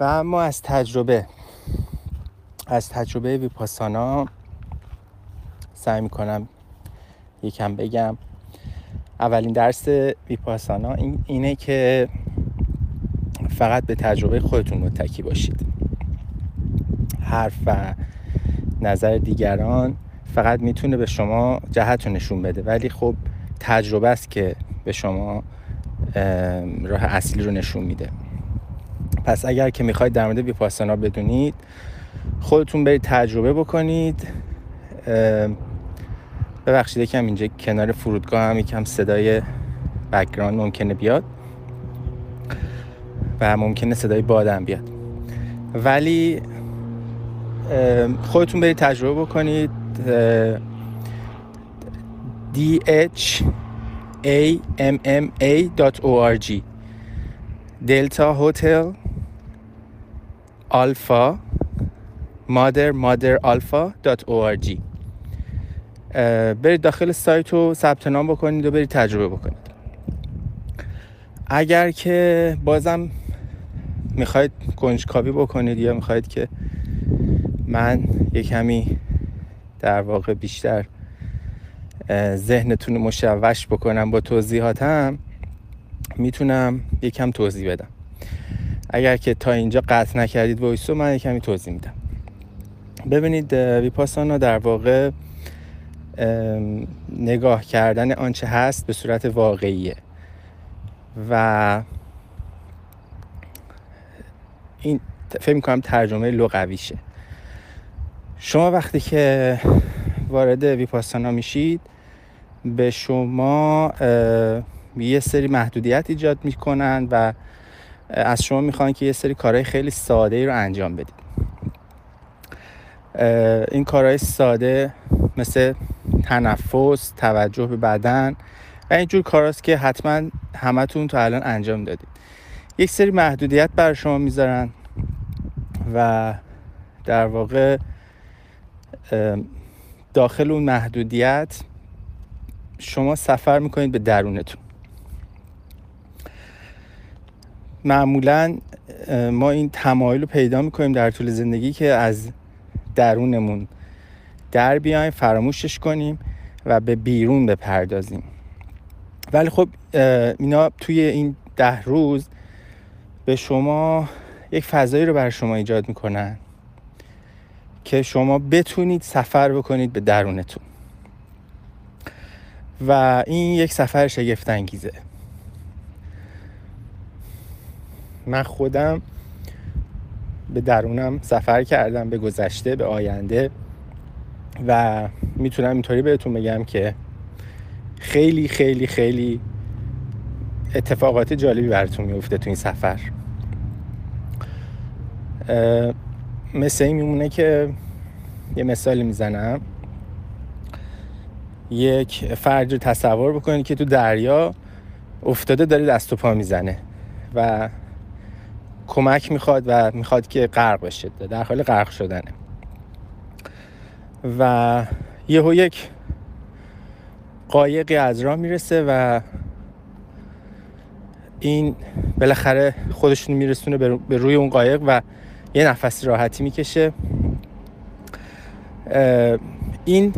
و اما از تجربه از تجربه ویپاسانا سعی می‌کنم یکم بگم. اولین درس ویپاسانا این اینه که فقط به تجربه خودتون متکی باشید. حرف و نظر دیگران فقط می‌تونه به شما جهت رو نشون بده. ولی خب تجربه است که به شما راه اصلی رو نشون میده. پس اگر که می‌خواید در مورد ویپاسانا بدونید خودتون برید تجربه بکنید. ببخشید یکم اینجا کنار فرودگاه هم یکم صدای بکگراند ممکنه بیاد و ممکنه صدای بادم بیاد. ولی خودتون برید تجربه بکنید. d h a m m a g دلتا هتل مادر آلفا جی برید داخل سایت رو ثبت نام بکنید و برید تجربه بکنید. اگر که بازم می‌خواید کنجکاوی بکنید یا می‌خواید که من یه کمی در واقع بیشتر ذهنتون رو مشوش بکنم با توضیحاتم می‌تونم یکم توضیح بدم. اگر که تا اینجا قطع نکردید وایسو من یکمی توضیح میدم. ببینید ویپاسانا در واقع نگاه کردن آنچه هست به صورت واقعیه. و این فکر می‌کنم ترجمه لغویشه. شما وقتی که وارد ویپاسانا میشید به شما یه سری محدودیت ایجاد می‌کنن و از شما می‌خوان که یه سری کارهای خیلی ساده ای رو انجام بدید این کارهای ساده مثل تنفس توجه به بدن و اینجور کاراست که حتما همتون تا الان انجام دادید. یک سری محدودیت بر شما می‌ذارن و در واقع داخل اون محدودیت شما سفر می‌کنید به درونتون. معمولا ما این تمایل رو پیدا می‌کنیم در طول زندگی که از درونمون در بیایم فراموشش کنیم و به بیرون بپردازیم. ولی خب اینا توی این ده روز به شما یک فضایی رو برای شما ایجاد می‌کنن که شما بتونید سفر بکنید به درونتون. و این یک سفر شگفت انگیزه من خودم به درونم سفر کردم به گذشته به آینده و می‌تونم اینطوری بهتون بگم که خیلی خیلی خیلی اتفاقات جالبی براتون میفته تو این سفر. مثل این میمونه که یه مثالی می‌زنم. یک فرد رو تصور بکنید که تو دریا افتاده داره دست و پا می‌زنه و کمک می‌خواد و می‌خواد که غرق بشه. در حال غرق شدنه. و یهو یک قایقی از راه می‌رسه و این بالاخره خودشون میرسونه به روی اون قایق و یه نفس راحتی می‌کشه. این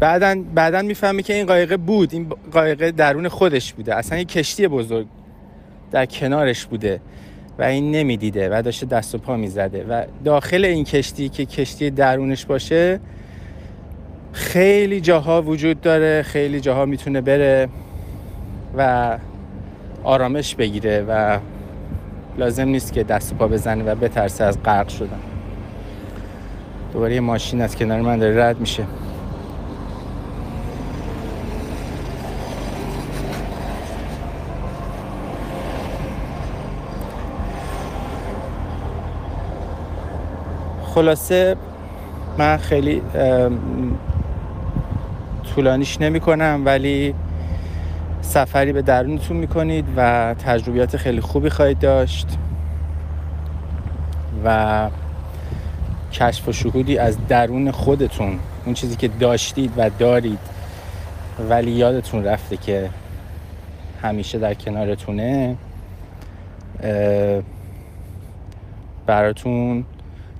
بعدا بعدا می‌فهمه که این قایقه بود. این قایقه درون خودش بوده. اصلا یه کشتی بزرگ در کنارش بوده. و این نمی‌دیده و داشته دست و پا می‌زده و داخل این کشتی که کشتی درونش باشه خیلی جاها وجود داره خیلی جاها می‌تونه بره و آرامش بگیره و لازم نیست که دست و پا بزنه و بترسه از غرق شدن. دوباره یه ماشین از کنار من داره رد میشه. خلاصه من خیلی طولانیش نمی کنم ولی سفری به درونتون می‌کنید و تجربیات خیلی خوبی خواهید داشت و کشف و شهودی از درون خودتون اون چیزی که داشتید و دارید ولی یادتون رفته که همیشه در کنارتونه براتون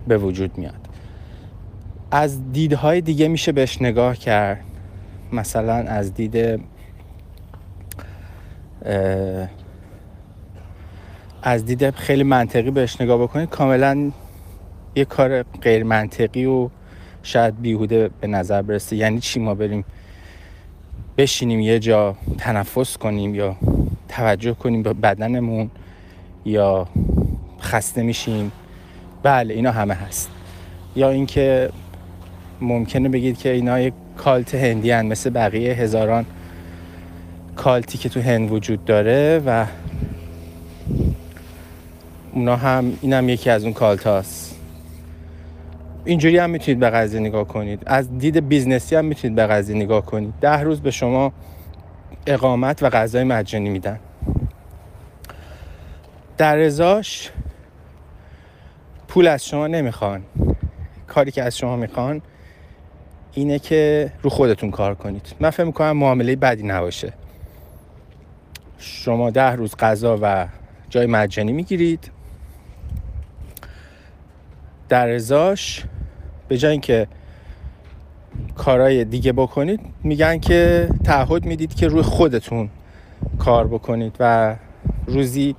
به وجود میاد. از دیدهای دیگه میشه بهش نگاه کرد. مثلا از دید از دید خیلی منطقی بهش نگاه بکنید. کاملا یه کار غیر منطقی و شاید بیهوده به نظر برسه. یعنی چی؟ ما بریم بشینیم یه جا تنفس کنیم یا توجه کنیم به بدنمون یا خسته میشیم. بله اینا همه هست. یا اینکه ممکنه بگید که اینا یک cult هندی ان مثل بقیه هزاران cult ی که تو هند وجود داره و اونا هم این هم یکی از اون cult هاست. اینجوری هم می‌تونید به قضیه نگاه کنید. از دید business ی هم می‌تونید به قضیه نگاه کنید. ده روز به شما اقامت و غذای مجانی میدن. در ازاش پول از شما نمی‌خوان. کاری که از شما می‌خوان اینه که رو خودتون کار کنید. من فکر می‌کنم معامله بدی نباشه. شما ده روز غذا و جای مجانی می‌گیرید. در ازاش به جای اینکه کارهای دیگه بکنید میگن که تعهد می‌دید که روی خودتون کار بکنید و روزی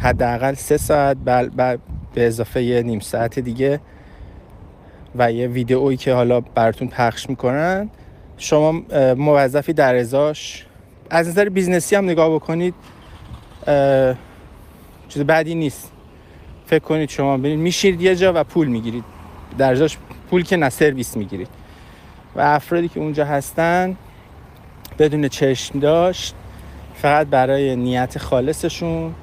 حداقل سه ساعت بل, بل به اضافه یه نیم ساعت دیگه و یه ویدئویی که حالا براتون پخش می‌کنن. شما موظفی در ازاش. از نظر business ی هم نگاه بکنید چیز بدی نیست. فکر کنید شما برید میشید یه جا و پول می‌گیرید. در ازاش پول که نه سرویس می‌گیرید. و افرادی که اونجا هستن بدون چشم داشت فقط برای نیت خالصشون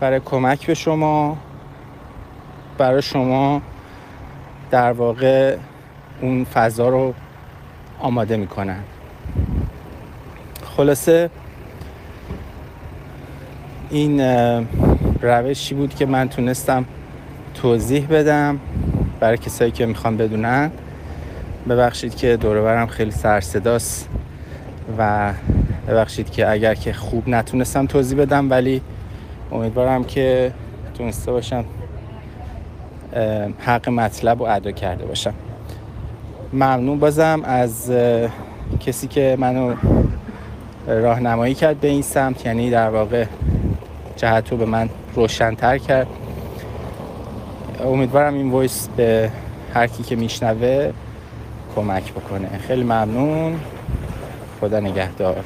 برای کمک به شما. برای شما در واقع اون فضا رو آماده می‌کنن خلاصه این روشی بود که من تونستم توضیح بدم برای کسایی که می‌خوان بدونن. ببخشید که دورورم خیلی سرصداست و ببخشید که اگر که خوب نتونستم توضیح بدم ولی امیدوارم که تونسته باشم. حق مطلب رو ادا کرده باشم. ممنون بازم از کسی که منو راهنمایی کرد به این سمت یعنی در واقع جهت رو به من روشنتر کرد. امیدوارم این وایس به هر کی که میشنوه کمک بکنه. خیلی ممنون. خدا نگهدار.